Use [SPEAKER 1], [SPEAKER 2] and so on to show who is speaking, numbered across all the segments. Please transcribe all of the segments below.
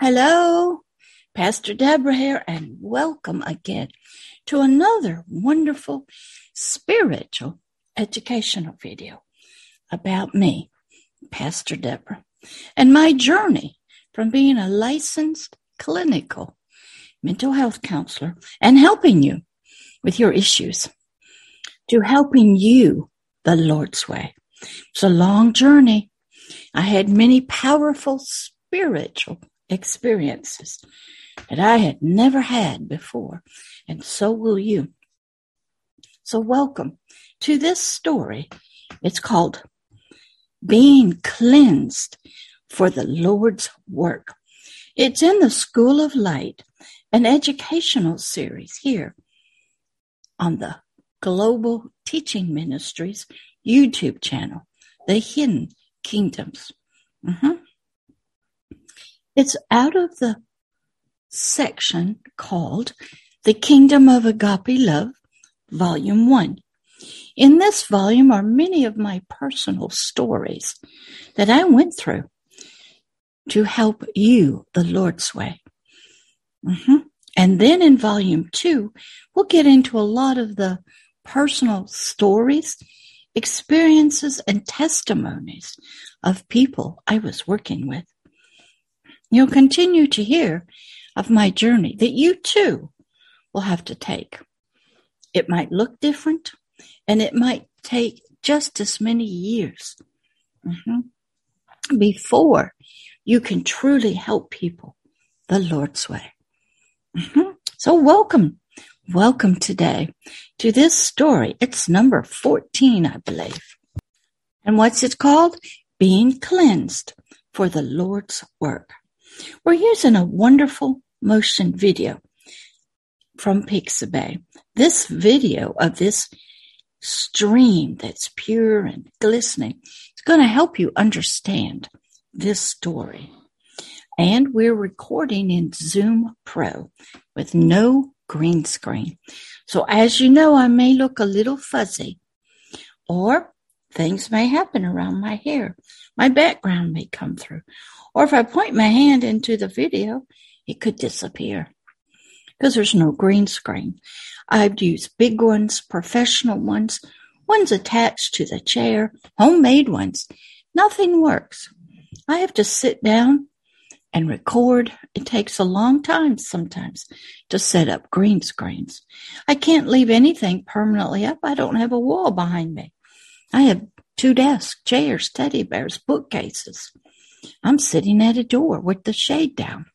[SPEAKER 1] Hello, Pastor Deborah here, and welcome again to another wonderful spiritual educational video about me, Pastor Deborah, and my journey from being a licensed clinical mental health counselor and helping you with your issues to helping you the Lord's way. It's a long journey. I had many powerful spiritual experiences that I had never had before, and so will you. So, welcome to this story. It's called Being Cleansed for the Lord's Work. It's in the School of Light, an educational series here on the Global Teaching Ministries YouTube channel, The Hidden Kingdoms. Mm-hmm. It's out of the section called The Kingdom of Agape Love, Volume 1. In this volume are many of my personal stories that I went through to help you the Lord's way. Mm-hmm. And then in volume two, we'll get into a lot of the personal stories, experiences, and testimonies of people I was working with. You'll continue to hear of my journey that you too will have to take. It might look different and it might take just as many years mm-hmm. before you can truly help people the Lord's way. Mm-hmm. So welcome. Welcome today to this story. It's number 14, I believe. And what's it called? Being cleansed for the Lord's work. We're using a wonderful motion video from Pixabay. This video of this stream that's pure and glistening is going to help you understand this story. And we're recording in Zoom Pro with no green screen. So as you know, I may look a little fuzzy or things may happen around my hair. My background may come through or if I point my hand into the video, it could disappear because there's no green screen. I've used big ones, professional ones, ones attached to the chair, homemade ones. Nothing works. I have to sit down and record. It takes a long time sometimes to set up green screens. I can't leave anything permanently up. I don't have a wall behind me. I have two desks, chairs, teddy bears, bookcases. I'm sitting at a door with the shade down.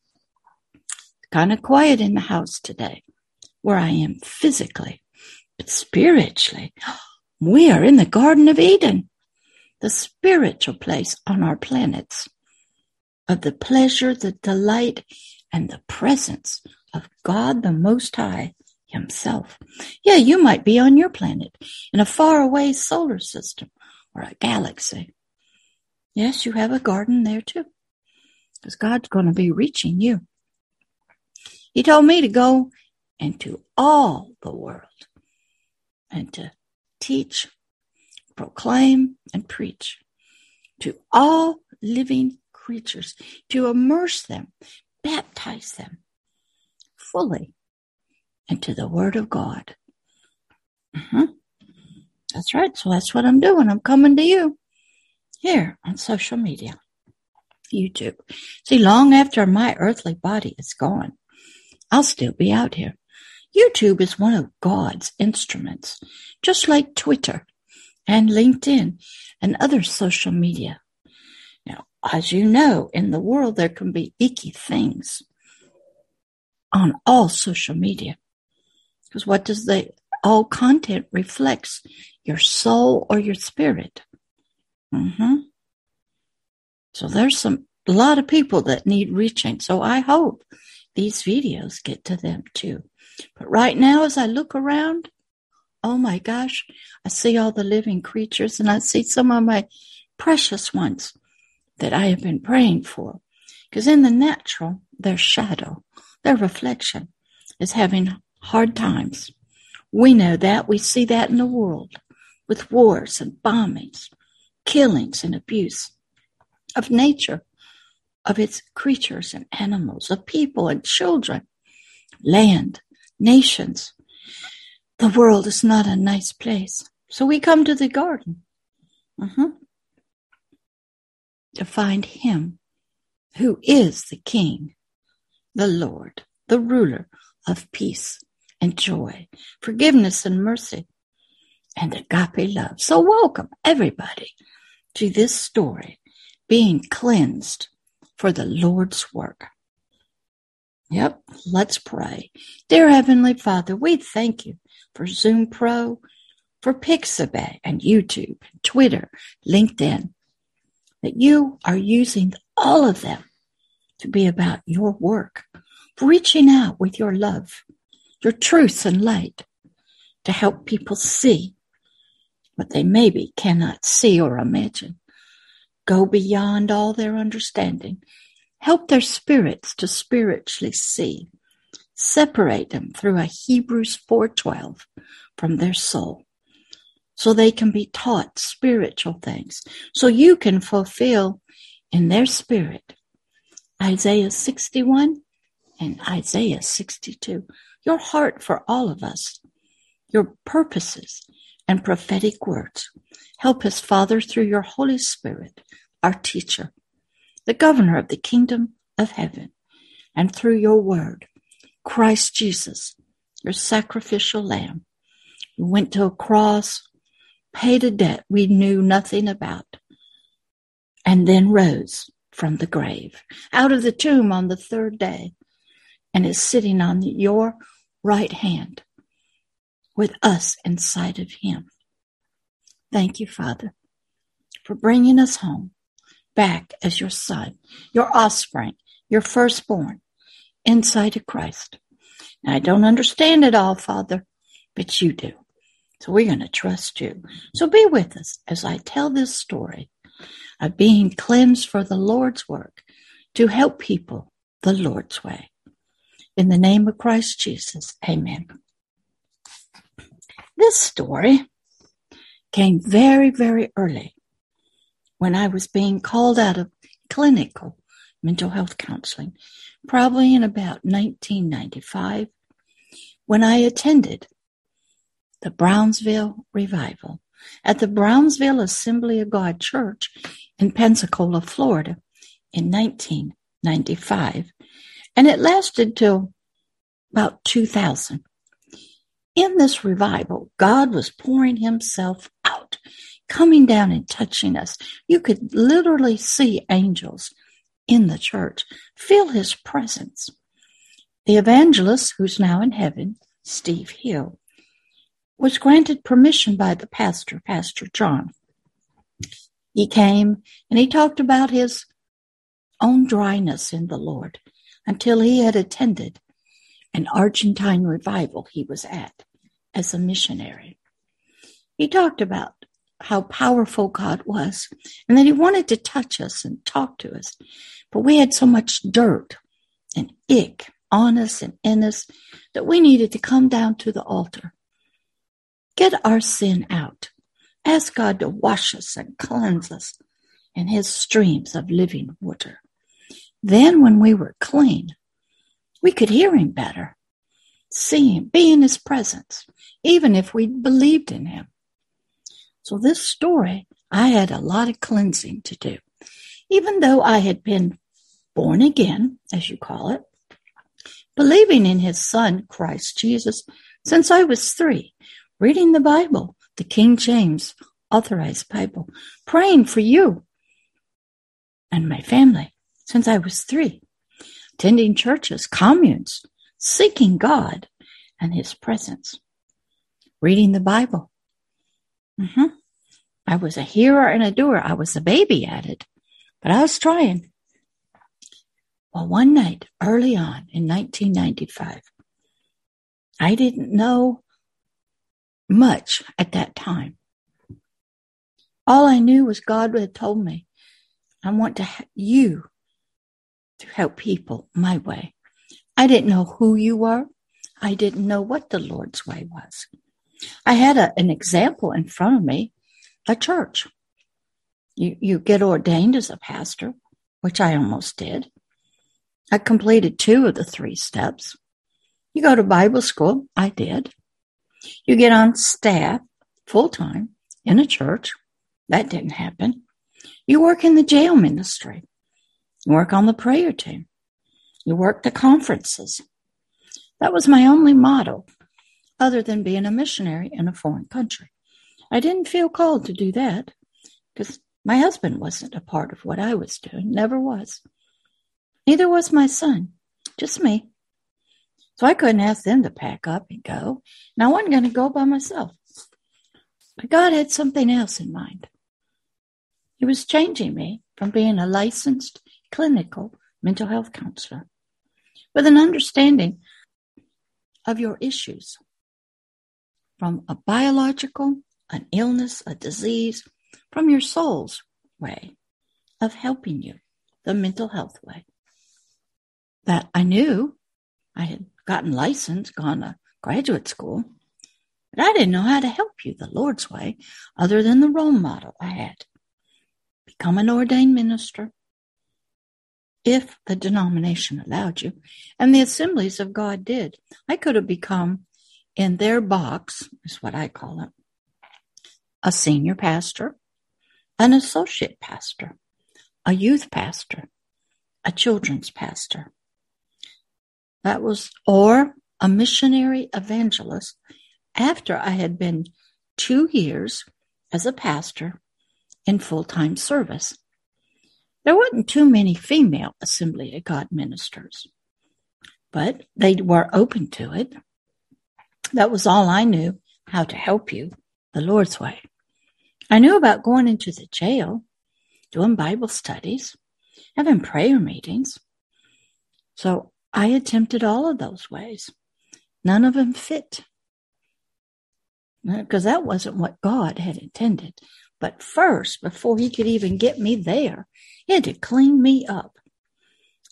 [SPEAKER 1] Kind of quiet in the house today, where I am physically, but spiritually. We are in the Garden of Eden, the spiritual place on our planets of the pleasure, the delight, and the presence of God the Most High Himself. Yeah, you might be on your planet in a faraway solar system or a galaxy. Yes, you have a garden there too. Because God's going to be reaching you. He told me to go into all the world and to teach, proclaim, and preach to all living creatures, to immerse them, baptize them fully into the Word of God. Mm-hmm. That's right. So that's what I'm doing. I'm coming to you here on social media, YouTube. See, long after my earthly body is gone, I'll still be out here. YouTube is one of God's instruments, just like Twitter and LinkedIn and other social media. Now, as you know, in the world, there can be icky things on all social media. Because what does the all content reflects your soul or your spirit. Mm-hmm. So there's some a lot of people that need reaching. So I hope these videos get to them too. But right now, as I look around, oh my gosh, I see all the living creatures and I see some of my precious ones that I have been praying for. Because in the natural, their shadow, their reflection is having hard times. We know that. We see that in the world with wars and bombings killings and abuse of nature, of its creatures and animals, of people and children, land, nations. The world is not a nice place. So we come to the garden uh-huh, to find Him who is the King, the Lord, the ruler of peace and joy, forgiveness and mercy, and agape love. So welcome everybody to this story, being cleansed for the Lord's work. Yep, let's pray. Dear Heavenly Father, we thank you for Zoom Pro, for Pixabay and YouTube, and Twitter, LinkedIn, that you are using all of them to be about your work, reaching out with your love, your truth and light to help people see what they maybe cannot see or imagine. Go beyond all their understanding. Help their spirits to spiritually see. Separate them through a Hebrews 4:12 from their soul so they can be taught spiritual things. So you can fulfill in their spirit Isaiah 61 and Isaiah 62. Your heart for all of us, your purposes and prophetic words. Help us, Father, through your Holy Spirit, our teacher, the governor of the kingdom of heaven, and through your word, Christ Jesus, your sacrificial lamb, who went to a cross, paid a debt we knew nothing about, and then rose from the grave, out of the tomb on the third day, and is sitting on your right hand with us inside of him. Thank you, Father, for bringing us home back as your son, your offspring, your firstborn, inside of Christ. Now, I don't understand it all, Father, but you do. So we're going to trust you. So be with us as I tell this story of being cleansed for the Lord's work to help people the Lord's way. In the name of Christ Jesus, amen. This story came very, very early when I was being called out of clinical mental health counseling, probably in about 1995, when I attended the Brownsville Revival at the Brownsville Assembly of God Church in Pensacola, Florida in 1995. And it lasted till about 2000. In this revival, God was pouring himself out, coming down and touching us. You could literally see angels in the church, feel his presence. The evangelist, who's now in heaven, Steve Hill, was granted permission by the pastor, Pastor John. He came and he talked about his own dryness in the Lord until he had attended an Argentine revival he was at as a missionary. He talked about how powerful God was and that he wanted to touch us and talk to us. But we had so much dirt and ick on us and in us that we needed to come down to the altar Get our sin out. Ask God to wash us and cleanse us in his streams of living water. Then, when we were clean, we could hear him better, see him, be in his presence, even if we believed in him. So, this story, I had a lot of cleansing to do. Even though I had been born again, as you call it, believing in his son, Christ Jesus, since I was three, reading the Bible, the King James authorized Bible, praying for you and my family since I was three, attending churches, communes, seeking God and His presence, reading the Bible. Mm-hmm. I was a hearer and a doer. I was a baby at it, but I was trying. Well, one night early on in 1995, I didn't know much at that time. All I knew was God had told me, I want to ha- you to help people my way. I didn't know who you were. I didn't know what the Lord's way was. I had a, an example in front of me, a church. You, you get ordained as a pastor which I almost did. I completed two of the three steps. You go to Bible school. I did. You get on staff full time in a church. That didn't happen. You work in the jail ministry. You work on the prayer team. You work at conferences. That was my only motto, other than being a missionary in a foreign country. I didn't feel called to do that because my husband wasn't a part of what I was doing, never was. Neither was my son, just me. So I couldn't ask them to pack up and go, and I wasn't going to go by myself. But God had something else in mind. He was changing me from being a licensed clinical mental health counselor with an understanding of your issues from a biological, an illness, a disease, from your soul's way of helping you, the mental health way. That I knew I had gotten licensed, gone to graduate school, but I didn't know how to help you the Lord's way other than the role model I had. Become an ordained minister, if the denomination allowed you, and the assemblies of God did. I could have become in their box, is what I call it, a senior pastor, an associate pastor, a youth pastor, a children's pastor. That was, or a missionary evangelist after I had been two years as a pastor in full time service. There wasn't too many female Assembly of God ministers, but they were open to it. That was all I knew how to help you the Lord's way. I knew about going into the jail, doing Bible studies, having prayer meetings. So I attempted all of those ways. None of them fit. Because that wasn't what God had intended. But first, before he could even get me there, he had to clean me up.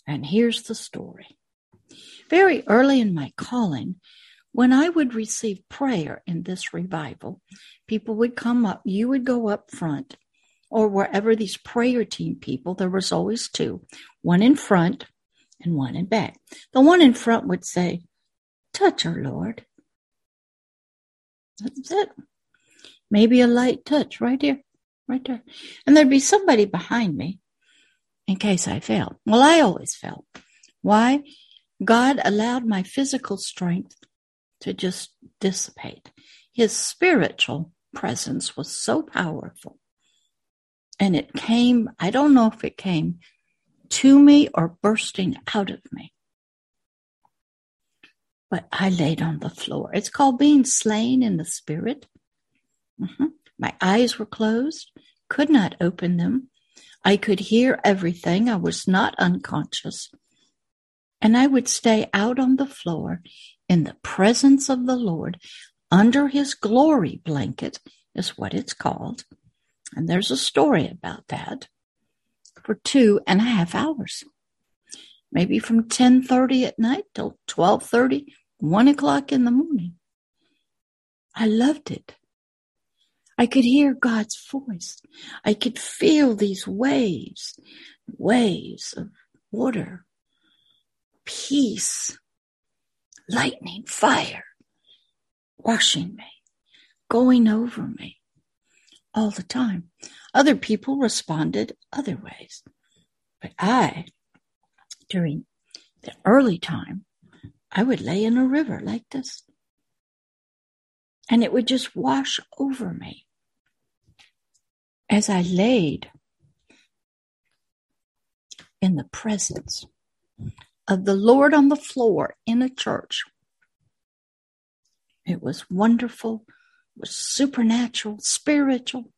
[SPEAKER 1] And here's the story. Very early in my calling, when I would receive prayer in this revival, people would come up, you would go up front, or wherever these prayer team people, there was always two, one in front and one in back. The one in front would say, Touch her, Lord. That's it. Maybe a light touch right here, right there. And there'd be somebody behind me in case I fell. Well, I always fell. Why? God allowed my physical strength to just dissipate. His spiritual presence was so powerful. And it came, I don't know if it came to me or bursting out of me. But I laid on the floor. It's called being slain in the spirit. Mm-hmm. My eyes were closed, could not open them. I could hear everything. I was not unconscious. And I would stay out on the floor in the presence of the Lord under his glory blanket is what it's called. And there's a story about that for two and a half hours. Maybe from 1030 at night till 1230, one o'clock in the morning. I loved it. I could hear God's voice. I could feel these waves, waves of water, peace, lightning, fire, washing me, going over me all the time. Other people responded other ways. But I, during the early time, I would lay in a river like this. And it would just wash over me. As I laid in the presence of the Lord on the floor in a church. It was wonderful, it was supernatural, spiritual.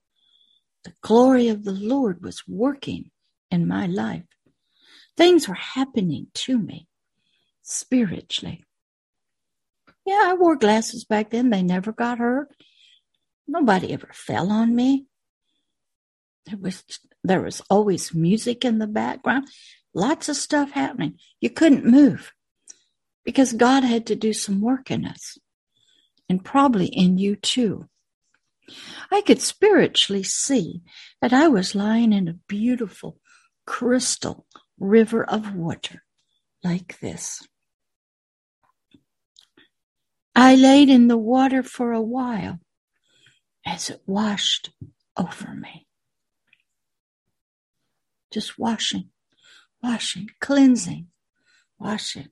[SPEAKER 1] The glory of the Lord was working in my life. Things were happening to me spiritually. Yeah, I wore glasses back then. They never got hurt. Nobody ever fell on me. There was there was always music in the background. Lots of stuff happening. You couldn't move because God had to do some work in us and probably in you too. I could spiritually see that I was lying in a beautiful crystal river of water like this. I laid in the water for a while as it washed over me. Just washing, washing, cleansing, washing.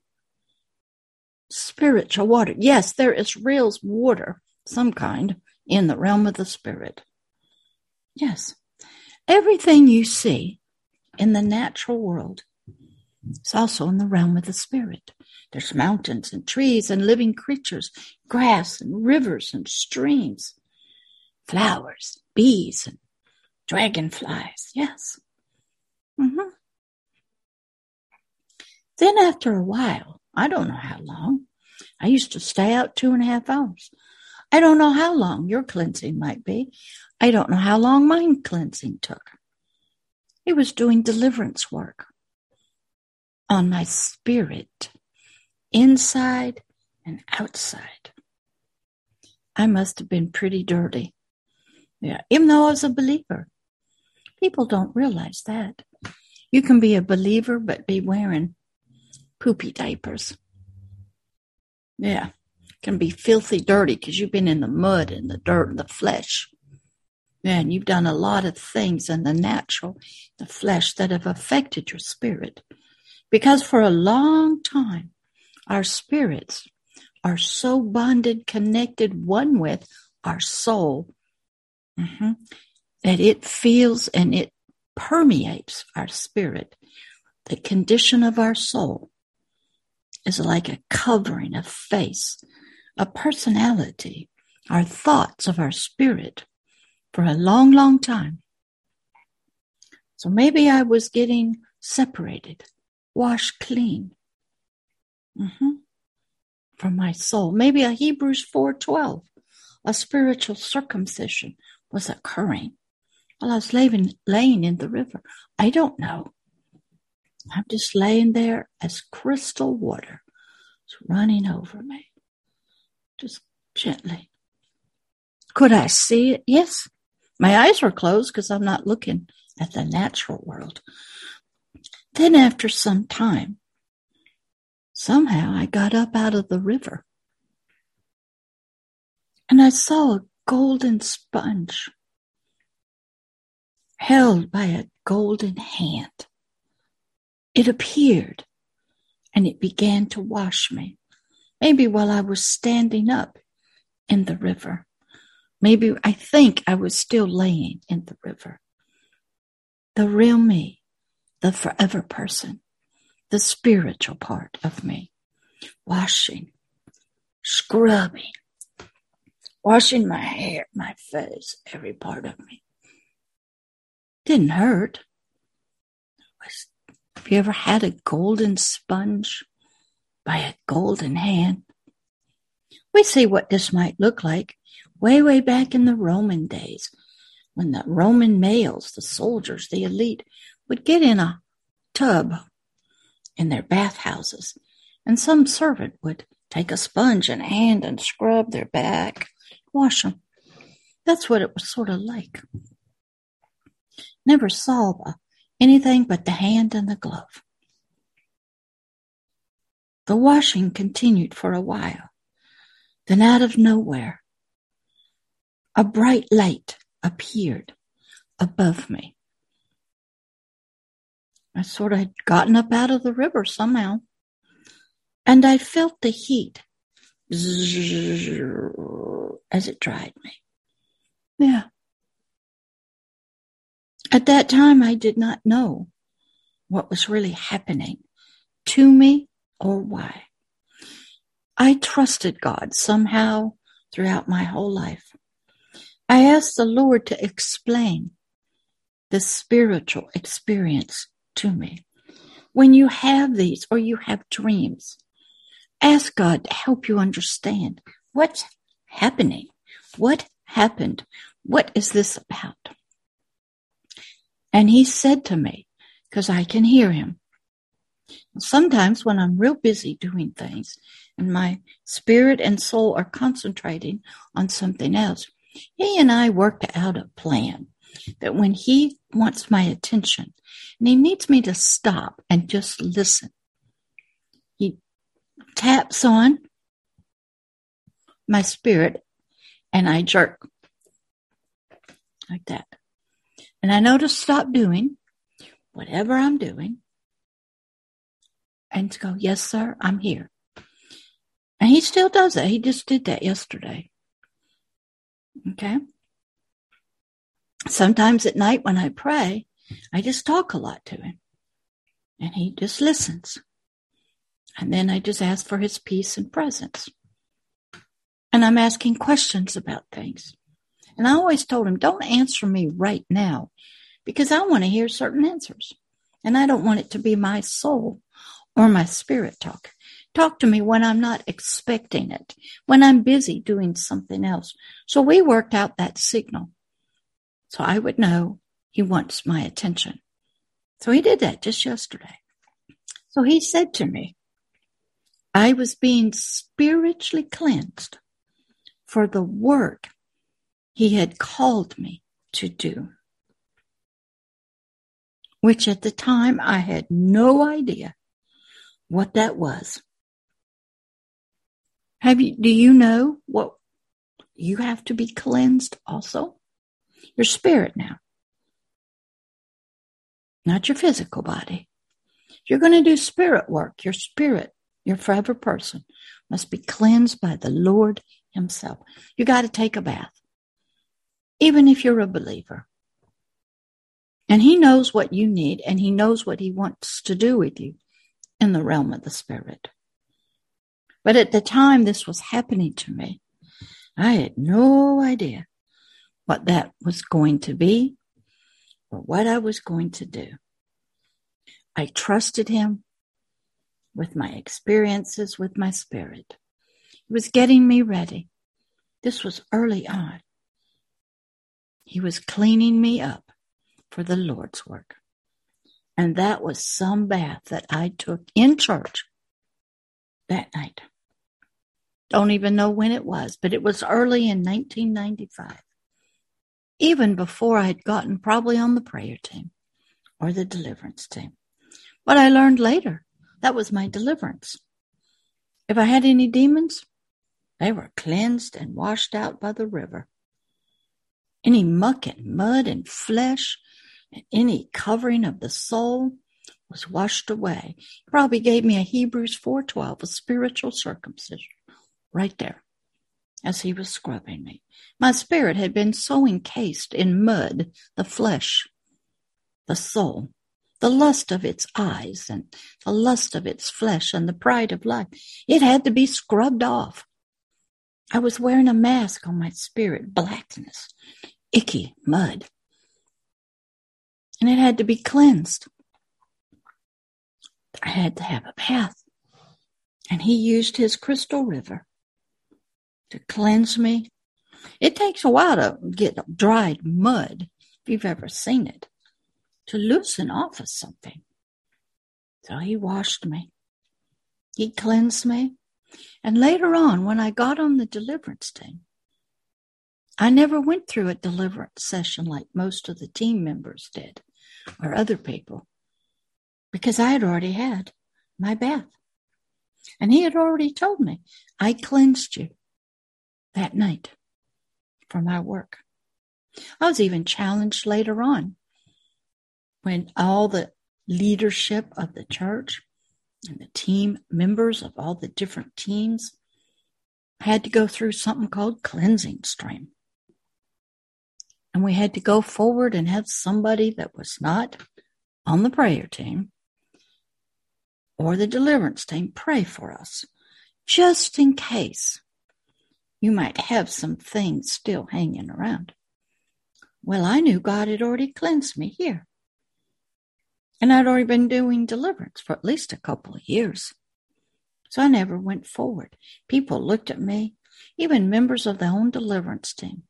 [SPEAKER 1] Spiritual water. Yes, there is real water, some kind, in the realm of the spirit. Yes. Everything you see in the natural world is also in the realm of the spirit. There's mountains and trees and living creatures, grass and rivers and streams, flowers, bees and dragonflies. Yes. Mm-hmm. Then after a while, I don't know how long, I used to stay out two and a half hours. I don't know how long your cleansing might be. I don't know how long my cleansing took. He was doing deliverance work on my spirit, inside and outside. I must have been pretty dirty. Yeah, even though I was a believer. People don't realize that. You can be a believer but be wearing poopy diapers. Yeah, can be filthy dirty because you've been in the mud and the dirt and the flesh. And you've done a lot of things in the natural, the flesh that have affected your spirit. Because for a long time, our spirits are so bonded, connected, one with our soul, mm-hmm, that it feels and it permeates our spirit. The condition of our soul is like a covering, a face, a personality, our thoughts of our spirit for a long, long time. So maybe I was getting separated, washed clean mm-hmm, from my soul. Maybe a Hebrews 4.12, a spiritual circumcision was occurring while I was laying, laying in the river. I don't know. I'm just laying there as crystal water is running over me, just gently. Could I see it? Yes. My eyes were closed because I'm not looking at the natural world. Then, after some time, somehow I got up out of the river and I saw a golden sponge held by a golden hand. It appeared and it began to wash me. Maybe while I was standing up in the river. Maybe I think I was still laying in the river. The real me, the forever person, the spiritual part of me, washing, scrubbing, washing my hair, my face, every part of me. Didn't hurt. Was, have you ever had a golden sponge by a golden hand? We see what this might look like way, way back in the Roman days when the Roman males, the soldiers, the elite, would get in a tub in their bathhouses, and some servant would take a sponge in hand and scrub their back, wash them. That's what it was sort of like. Never saw anything but the hand and the glove. The washing continued for a while. Then out of nowhere, a bright light appeared above me. I sort of had gotten up out of the river somehow, and I felt the heat as it dried me. Yeah. At that time, I did not know what was really happening to me or why. I trusted God somehow throughout my whole life. I asked the Lord to explain the spiritual experience to me. When you have these or you have dreams, ask God to help you understand what's happening. What happened? What is this about? And he said to me, because I can hear him, sometimes when I'm real busy doing things and my spirit and soul are concentrating on something else, he and I worked out a plan that when he wants my attention and he needs me to stop and just listen, he taps on my spirit and I jerk like that. And I know to stop doing whatever I'm doing and to go, yes, sir, I'm here. And he still does that. He just did that yesterday. Okay. Sometimes at night when I pray, I just talk a lot to him and he just listens. And then I just ask for his peace and presence. And I'm asking questions about things. And I always told him, don't answer me right now because I want to hear certain answers. And I don't want it to be my soul or my spirit talk. Talk to me when I'm not expecting it, when I'm busy doing something else. So we worked out that signal. So I would know he wants my attention. So he did that just yesterday. So he said to me, I was being spiritually cleansed for the work he had called me to do, which at the time I had no idea what that was. Have you, do you know what you have to be cleansed also? Your spirit now, not your physical body. You're going to do spirit work. Your spirit, your forever person, must be cleansed by the Lord Himself. You got to take a bath, even if you're a believer. And He knows what you need and He knows what He wants to do with you in the realm of the Spirit. But at the time this was happening to me, I had no idea what that was going to be or what I was going to do. I trusted him with my experiences with my spirit. He was getting me ready. This was early on. He was cleaning me up for the Lord's work. And that was some bath that I took in church that night. Don't even know when it was, but it was early in 1995. Even before I had gotten probably on the prayer team or the deliverance team. But I learned later that was my deliverance. If I had any demons, they were cleansed and washed out by the river. Any muck and mud and flesh and any covering of the soul was washed away. Probably gave me a Hebrews 4:12, a spiritual circumcision right there as he was scrubbing me. My spirit had been so encased in mud, the flesh, the soul, the lust of its eyes and the lust of its flesh and the pride of life. It had to be scrubbed off. I was wearing a mask on my spirit, blackness, icky mud. And it had to be cleansed. I had to have a bath. And he used his crystal river to cleanse me. It takes a while to get dried mud, if you've ever seen it, to loosen off of something. So he washed me. He cleansed me. And later on, when I got on the deliverance team, I never went through a deliverance session like most of the team members did or other people because I had already had my bath. And he had already told me, I cleansed you that night for my work. I was even challenged later on when all the leadership of the church and the team members of all the different teams had to go through something called cleansing stream. And we had to go forward and have somebody that was not on the prayer team or the deliverance team pray for us just in case you might have some things still hanging around. Well, I knew God had already cleansed me here. And I'd already been doing deliverance for at least a couple of years. So I never went forward. People looked at me, even members of their own deliverance team.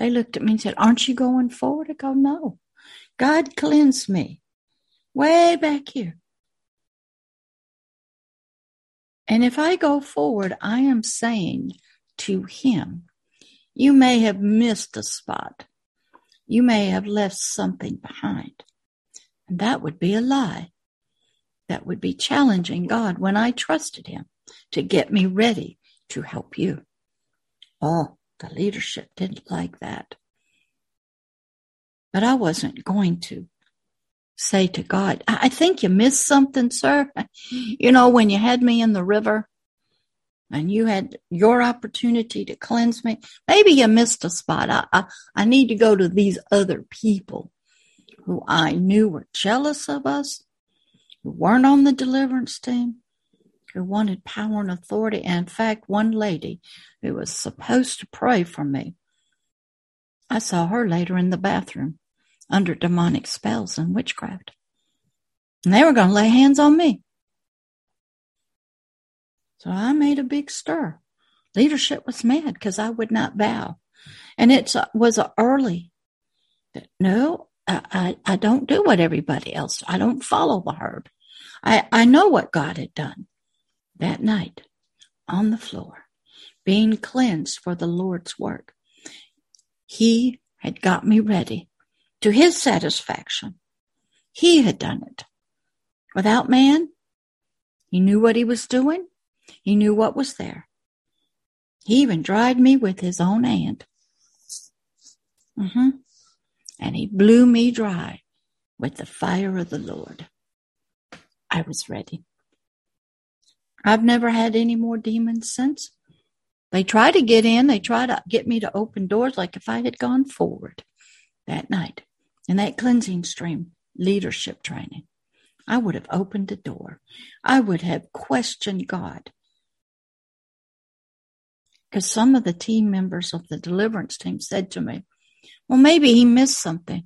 [SPEAKER 1] They looked at me and said, Aren't you going forward? I go, No. God cleansed me way back here. And if I go forward, I am saying to him. You may have missed a spot. you may have left something behind. And that would be a lie. That would be challenging God when I trusted Him to get me ready to help you. Oh, the leadership didn't like that. But I wasn't going to say to God, I think you missed something, sir. You know, when you had me in the river and you had your opportunity to cleanse me, maybe you missed a spot. I, I, I need to go to these other people who I knew were jealous of us, who weren't on the deliverance team, who wanted power and authority. And in fact, one lady who was supposed to pray for me, I saw her later in the bathroom under demonic spells and witchcraft. And they were going to lay hands on me. So I made a big stir. Leadership was mad because I would not bow. And it uh, was early that no, I, I, I don't do what everybody else. I don't follow the herd. I, I know what God had done that night on the floor, being cleansed for the Lord's work. He had got me ready to his satisfaction. He had done it. Without man, he knew what he was doing. He knew what was there. He even dried me with his own hand. Mm-hmm. And he blew me dry with the fire of the Lord. I was ready. I've never had any more demons since. They try to get in. They try to get me to open doors like if I had gone forward that night in that cleansing stream leadership training. I would have opened the door. I would have questioned God. Because some of the team members of the deliverance team said to me, well, maybe he missed something.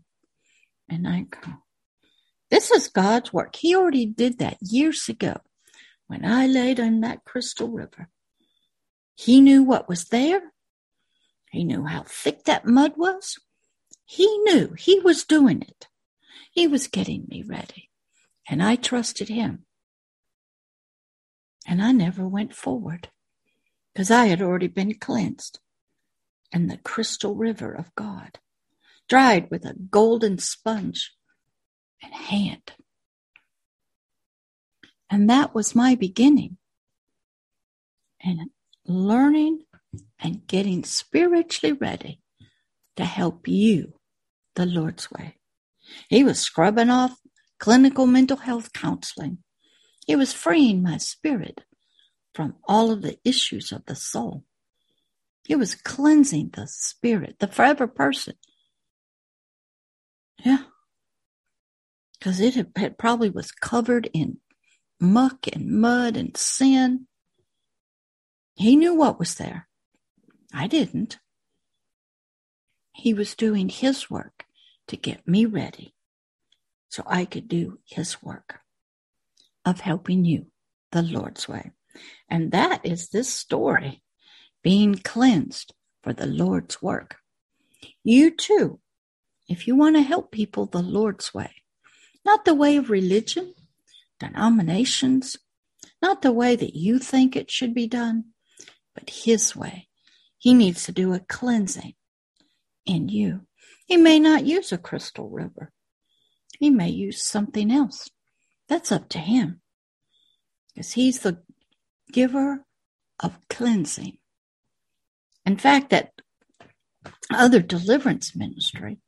[SPEAKER 1] And I go, this is God's work. He already did that years ago when I laid in that crystal river. He knew what was there. He knew how thick that mud was. He knew he was doing it. He was getting me ready. And I trusted him. And I never went forward because I had already been cleansed in the crystal river of God, dried with a golden sponge and hand. And that was my beginning. And learning and getting spiritually ready to help you the Lord's way. He was scrubbing off clinical mental health counseling. He was freeing my spirit from all of the issues of the soul. He was cleansing the spirit, the forever person. Yeah. Because it, had, probably was covered in muck and mud and sin. He knew what was there. I didn't. He was doing his work to get me ready so I could do his work of helping you the Lord's way. And that is this story being cleansed for the Lord's work. You too, if you want to help people the Lord's way, not the way of religion, denominations, not the way that you think it should be done, but His way. He needs to do a cleansing in you. He may not use a crystal river. He may use something else. That's up to him. Because he's the giver of cleansing. In fact, that other deliverance ministry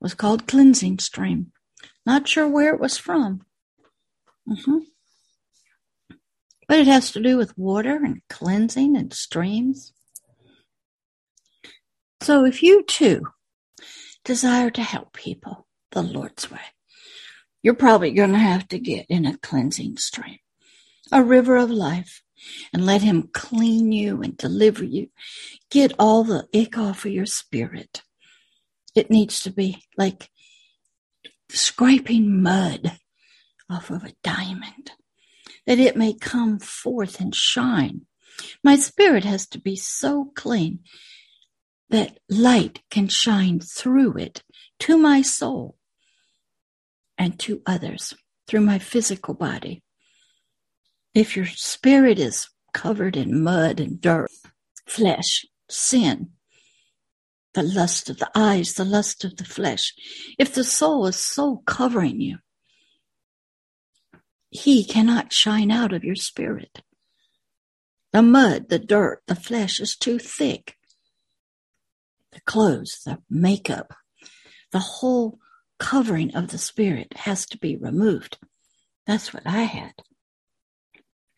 [SPEAKER 1] was called Cleansing Stream. Not sure where it was from. Mm-hmm. But it has to do with water and cleansing and streams. So if you too desire to help people the Lord's way, you're probably going to have to get in a cleansing stream, a river of life, and let Him clean you and deliver you. Get all the ick off of your spirit. It needs to be like scraping mud off of a diamond, that it may come forth and shine. My spirit has to be so clean that light can shine through it to my soul and to others through my physical body. If your spirit is covered in mud and dirt, flesh, sin, the lust of the eyes, the lust of the flesh. If the soul is so covering you, he cannot shine out of your spirit. The mud, the dirt, the flesh is too thick. The clothes, the makeup, the whole covering of the spirit has to be removed. That's what I had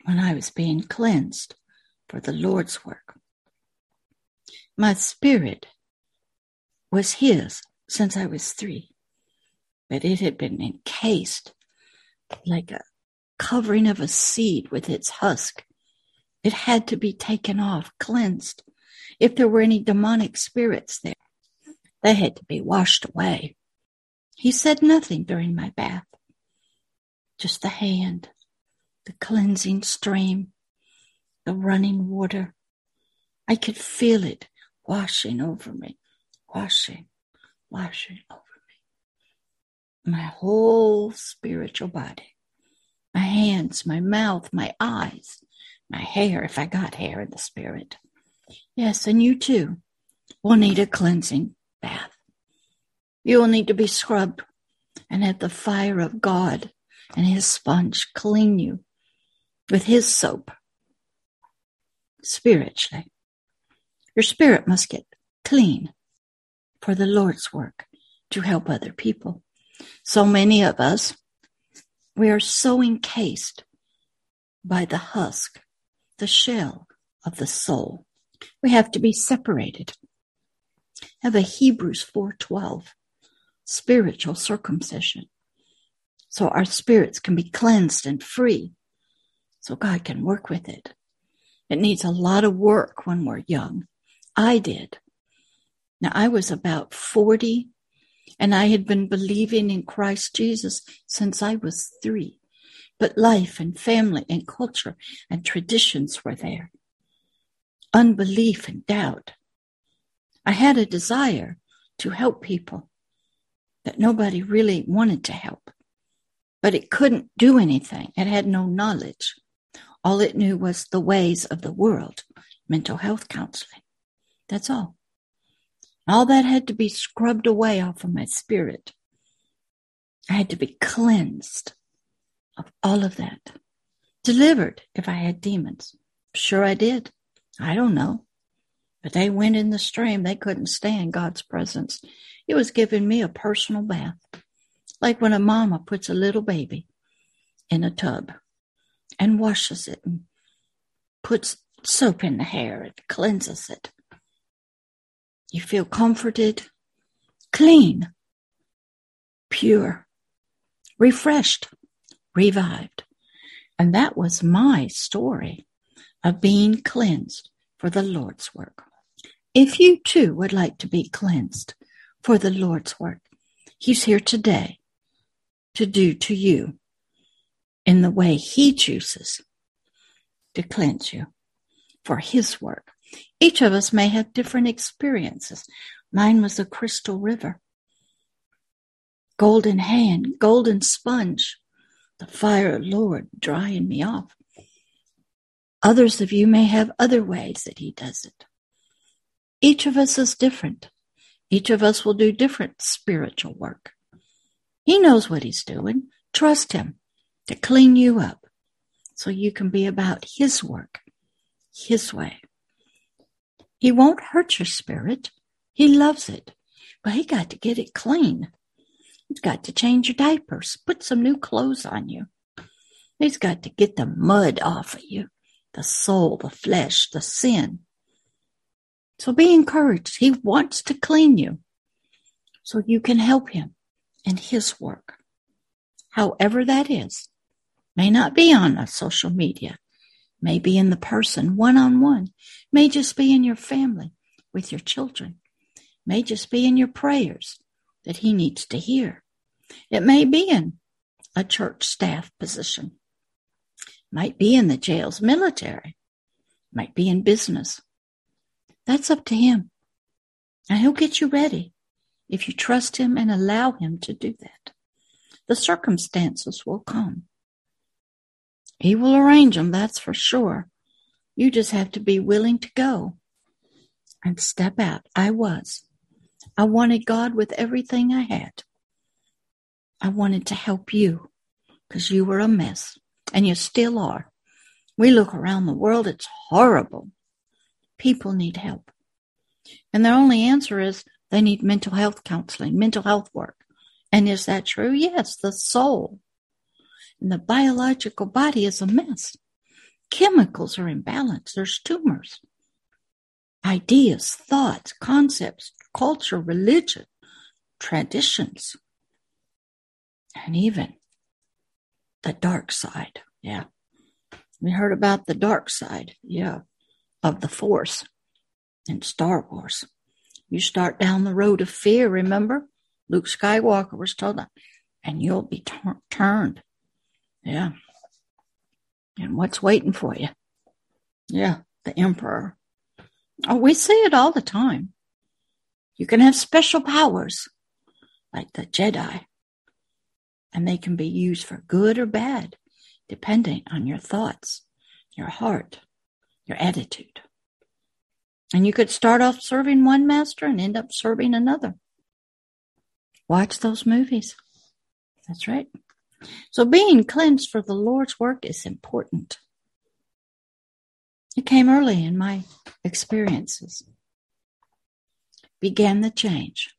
[SPEAKER 1] when I was being cleansed for the Lord's work. My spirit was His since I was three, but it had been encased like a covering of a seed with its husk. It had to be taken off, cleansed. If there were any demonic spirits there, they had to be washed away. He said nothing during my bath, just the hand, the cleansing stream, the running water. I could feel it washing over me, washing, washing over me. My whole spiritual body, my hands, my mouth, my eyes, my hair, if I got hair in the spirit. Yes, and you too will need a cleansing bath. You will need to be scrubbed and have the fire of God and his sponge clean you with his soap spiritually. Your spirit must get clean for the Lord's work to help other people. So many of us, we are so encased by the husk, the shell of the soul. We have to be separated. Have a Hebrews 4:12 spiritual circumcision. So our spirits can be cleansed and free. So God can work with it. It needs a lot of work when we're young. I did. Now I was about 40 and I had been believing in Christ Jesus since I was three. But life and family and culture and traditions were there. Unbelief and doubt. I had a desire to help people that nobody really wanted to help. But it couldn't do anything. It had no knowledge. All it knew was the ways of the world, mental health counseling. That's all. All that had to be scrubbed away off of my spirit. I had to be cleansed of all of that. Delivered if I had demons. Sure I did. I don't know. But they went in the stream. They couldn't stand God's presence. It was giving me a personal bath, like when a mama puts a little baby in a tub and washes it and puts soap in the hair and cleanses it. You feel comforted, clean, pure, refreshed, revived. And that was my story of being cleansed for the Lord's work. If you too would like to be cleansed for the Lord's work, He's here today to do to you in the way He chooses to cleanse you for His work. Each of us may have different experiences. Mine was a crystal river, golden hand, golden sponge, the fire of Lord drying me off. Others of you may have other ways that He does it. Each of us is different. Each of us will do different spiritual work. He knows what he's doing. Trust him to clean you up so you can be about his work, his way. He won't hurt your spirit. He loves it, but he got to get it clean. He's got to change your diapers, put some new clothes on you. He's got to get the mud off of you, the soul, the flesh, the sin. So be encouraged. He wants to clean you so you can help him in his work. However that is, may not be on a social media, may be in the person one on one, may just be in your family with your children, may just be in your prayers that he needs to hear. It may be in a church staff position, might be in the jails, military, might be in business, that's up to Him. And He'll get you ready if you trust Him and allow Him to do that. The circumstances will come. He will arrange them, that's for sure. You just have to be willing to go and step out. I was. I wanted God with everything I had. I wanted to help you because you were a mess and you still are. We look around the world, it's horrible. People need help. And their only answer is they need mental health counseling, mental health work. And is that true? Yes, the soul and the biological body is a mess. Chemicals are imbalanced. There's tumors, ideas, thoughts, concepts, culture, religion, traditions, and even the dark side. Yeah. We heard about the dark side. Yeah. Of the force in Star Wars. You start down the road of fear, remember? Luke Skywalker was told that, and you'll be turned. Yeah. And what's waiting for you? Yeah, the Emperor. Oh, we see it all the time. You can have special powers like the Jedi, and they can be used for good or bad, depending on your thoughts, your heart, your attitude. And you could start off serving one master and end up serving another. Watch those movies. That's right. So being cleansed for the Lord's work is important. It came early in my experiences. Began the change,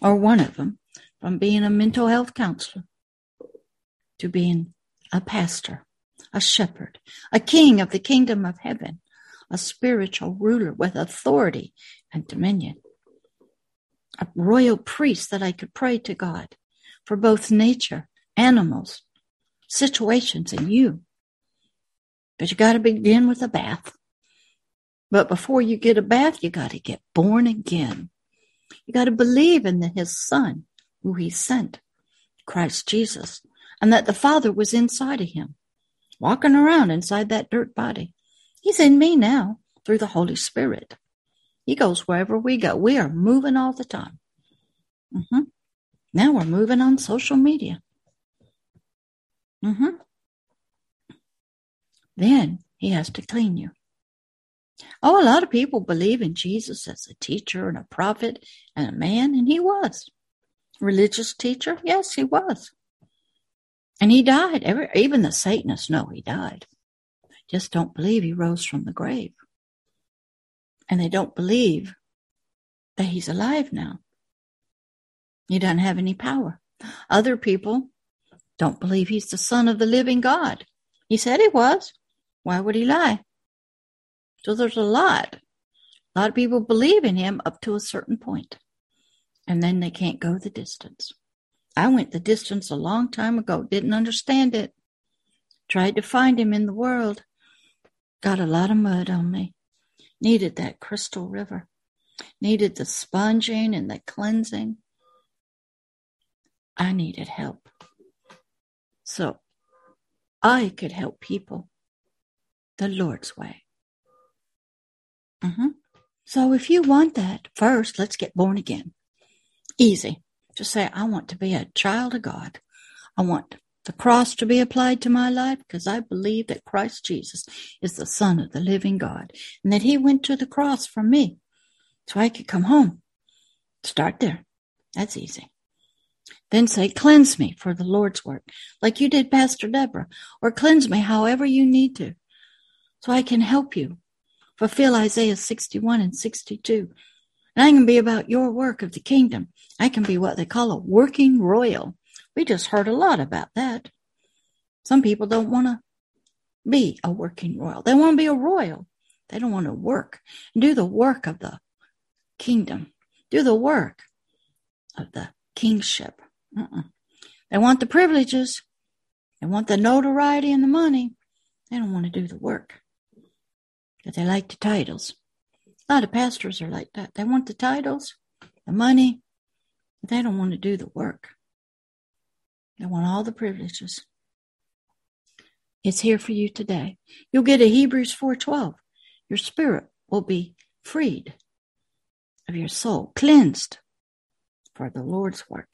[SPEAKER 1] or one of them, from being a mental health counselor to being a pastor, a shepherd, a king of the kingdom of heaven, a spiritual ruler with authority and dominion, a royal priest that I could pray to God for both nature animals, situations, and you. But you got to begin with a bath. But before you get a bath, you got to get born again. You got to believe in the, his son who he sent, Christ Jesus, and that the Father was inside of him, walking around inside that dirt body. He's in me now through the Holy Spirit. He goes wherever we go. We are moving all the time. Mm-hmm. Now we're moving on social media. Mm-hmm. Then he has to clean you. Oh, a lot of people believe in Jesus as a teacher and a prophet and a man, and he was. Religious teacher? Yes, he was. And he died. Every, even the Satanists know he died. They just don't believe he rose from the grave. And they don't believe that he's alive now. He doesn't have any power. Other people don't believe he's the son of the living God. He said he was. Why would he lie? So there's a lot. A lot of people believe in him up to a certain point, and then they can't go the distance. I went the distance a long time ago, didn't understand it. Tried to find him in the world. Got a lot of mud on me. Needed that crystal river. Needed the sponging and the cleansing. I needed help. So I could help people the Lord's way. Mm-hmm. So if you want that, first, let's get born again. Easy. Just say, I want to be a child of God. I want the cross to be applied to my life because I believe that Christ Jesus is the Son of the living God and that He went to the cross for me so I could come home. Start there. That's easy. Then say, cleanse me for the Lord's work, like you did, Pastor Deborah, or cleanse me however you need to, so I can help you fulfill Isaiah 61 and 62. And I can be about your work of the kingdom. I can be what they call a working royal. We just heard a lot about that. Some people don't want to be a working royal. They want to be a royal. They don't want to work do the work of the kingdom, do the work of the kingship. Uh-uh. They want the privileges. They want the notoriety and the money. They don't want to do the work. But they like the titles. A lot of pastors are like that. They want the titles, the money, but they don't want to do the work. They want all the privileges. It's here for you today. You'll get a Hebrews 4:12. Your spirit will be freed of your soul, cleansed for the Lord's work.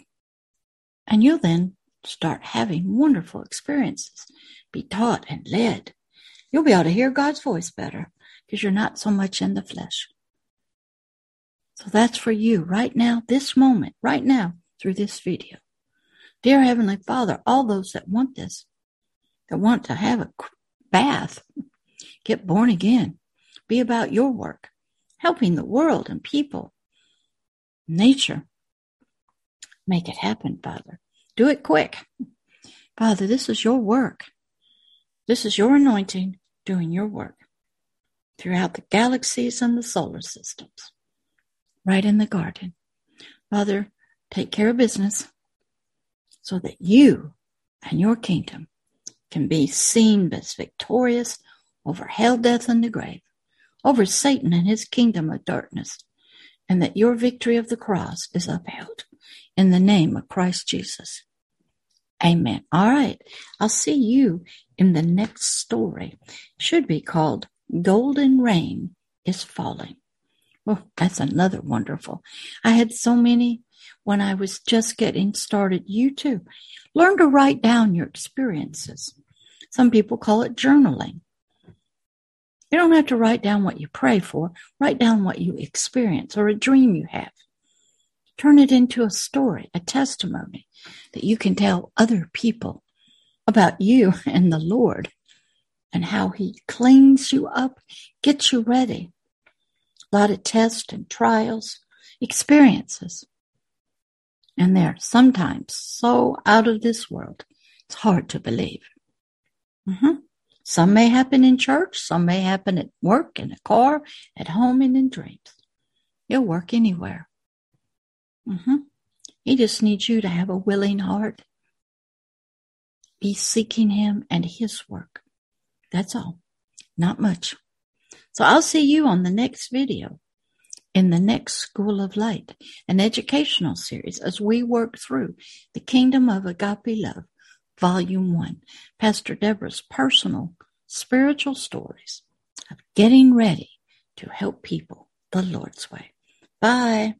[SPEAKER 1] And you'll then start having wonderful experiences, be taught and led. You'll be able to hear God's voice better because you're not so much in the flesh. So that's for you right now, this moment, right now, through this video. Dear Heavenly Father, all those that want this, that want to have a bath, get born again, be about your work, helping the world and people, nature. Make it happen, Father. Do it quick. Father, this is your work. This is your anointing doing your work throughout the galaxies and the solar systems, right in the garden. Father, take care of business so that you and your kingdom can be seen as victorious over hell, death, and the grave, over Satan and his kingdom of darkness, and that your victory of the cross is upheld in the name of Christ Jesus. Amen. All right. I'll see you in the next story. Should be called Golden Rain is Falling. Well, that's another wonderful. I had so many when I was just getting started. You too. Learn to write down your experiences. Some people call it journaling. You don't have to write down what you pray for. Write down what you experience or a dream you have. Turn it into a story, a testimony that you can tell other people about you and the Lord and how He cleans you up, gets you ready. A lot of tests and trials, experiences. And they're sometimes so out of this world, it's hard to believe. Mm-hmm. Some may happen in church, some may happen at work, in a car, at home, and in dreams. You'll work anywhere. Mm-hmm. He just needs you to have a willing heart. Be seeking Him and His work. That's all. Not much. So I'll see you on the next video in the next School of Light, an educational series as we work through the Kingdom of Agape Love Volume 1, Pastor Deborah's personal spiritual stories of getting ready to help people the Lord's way. Bye.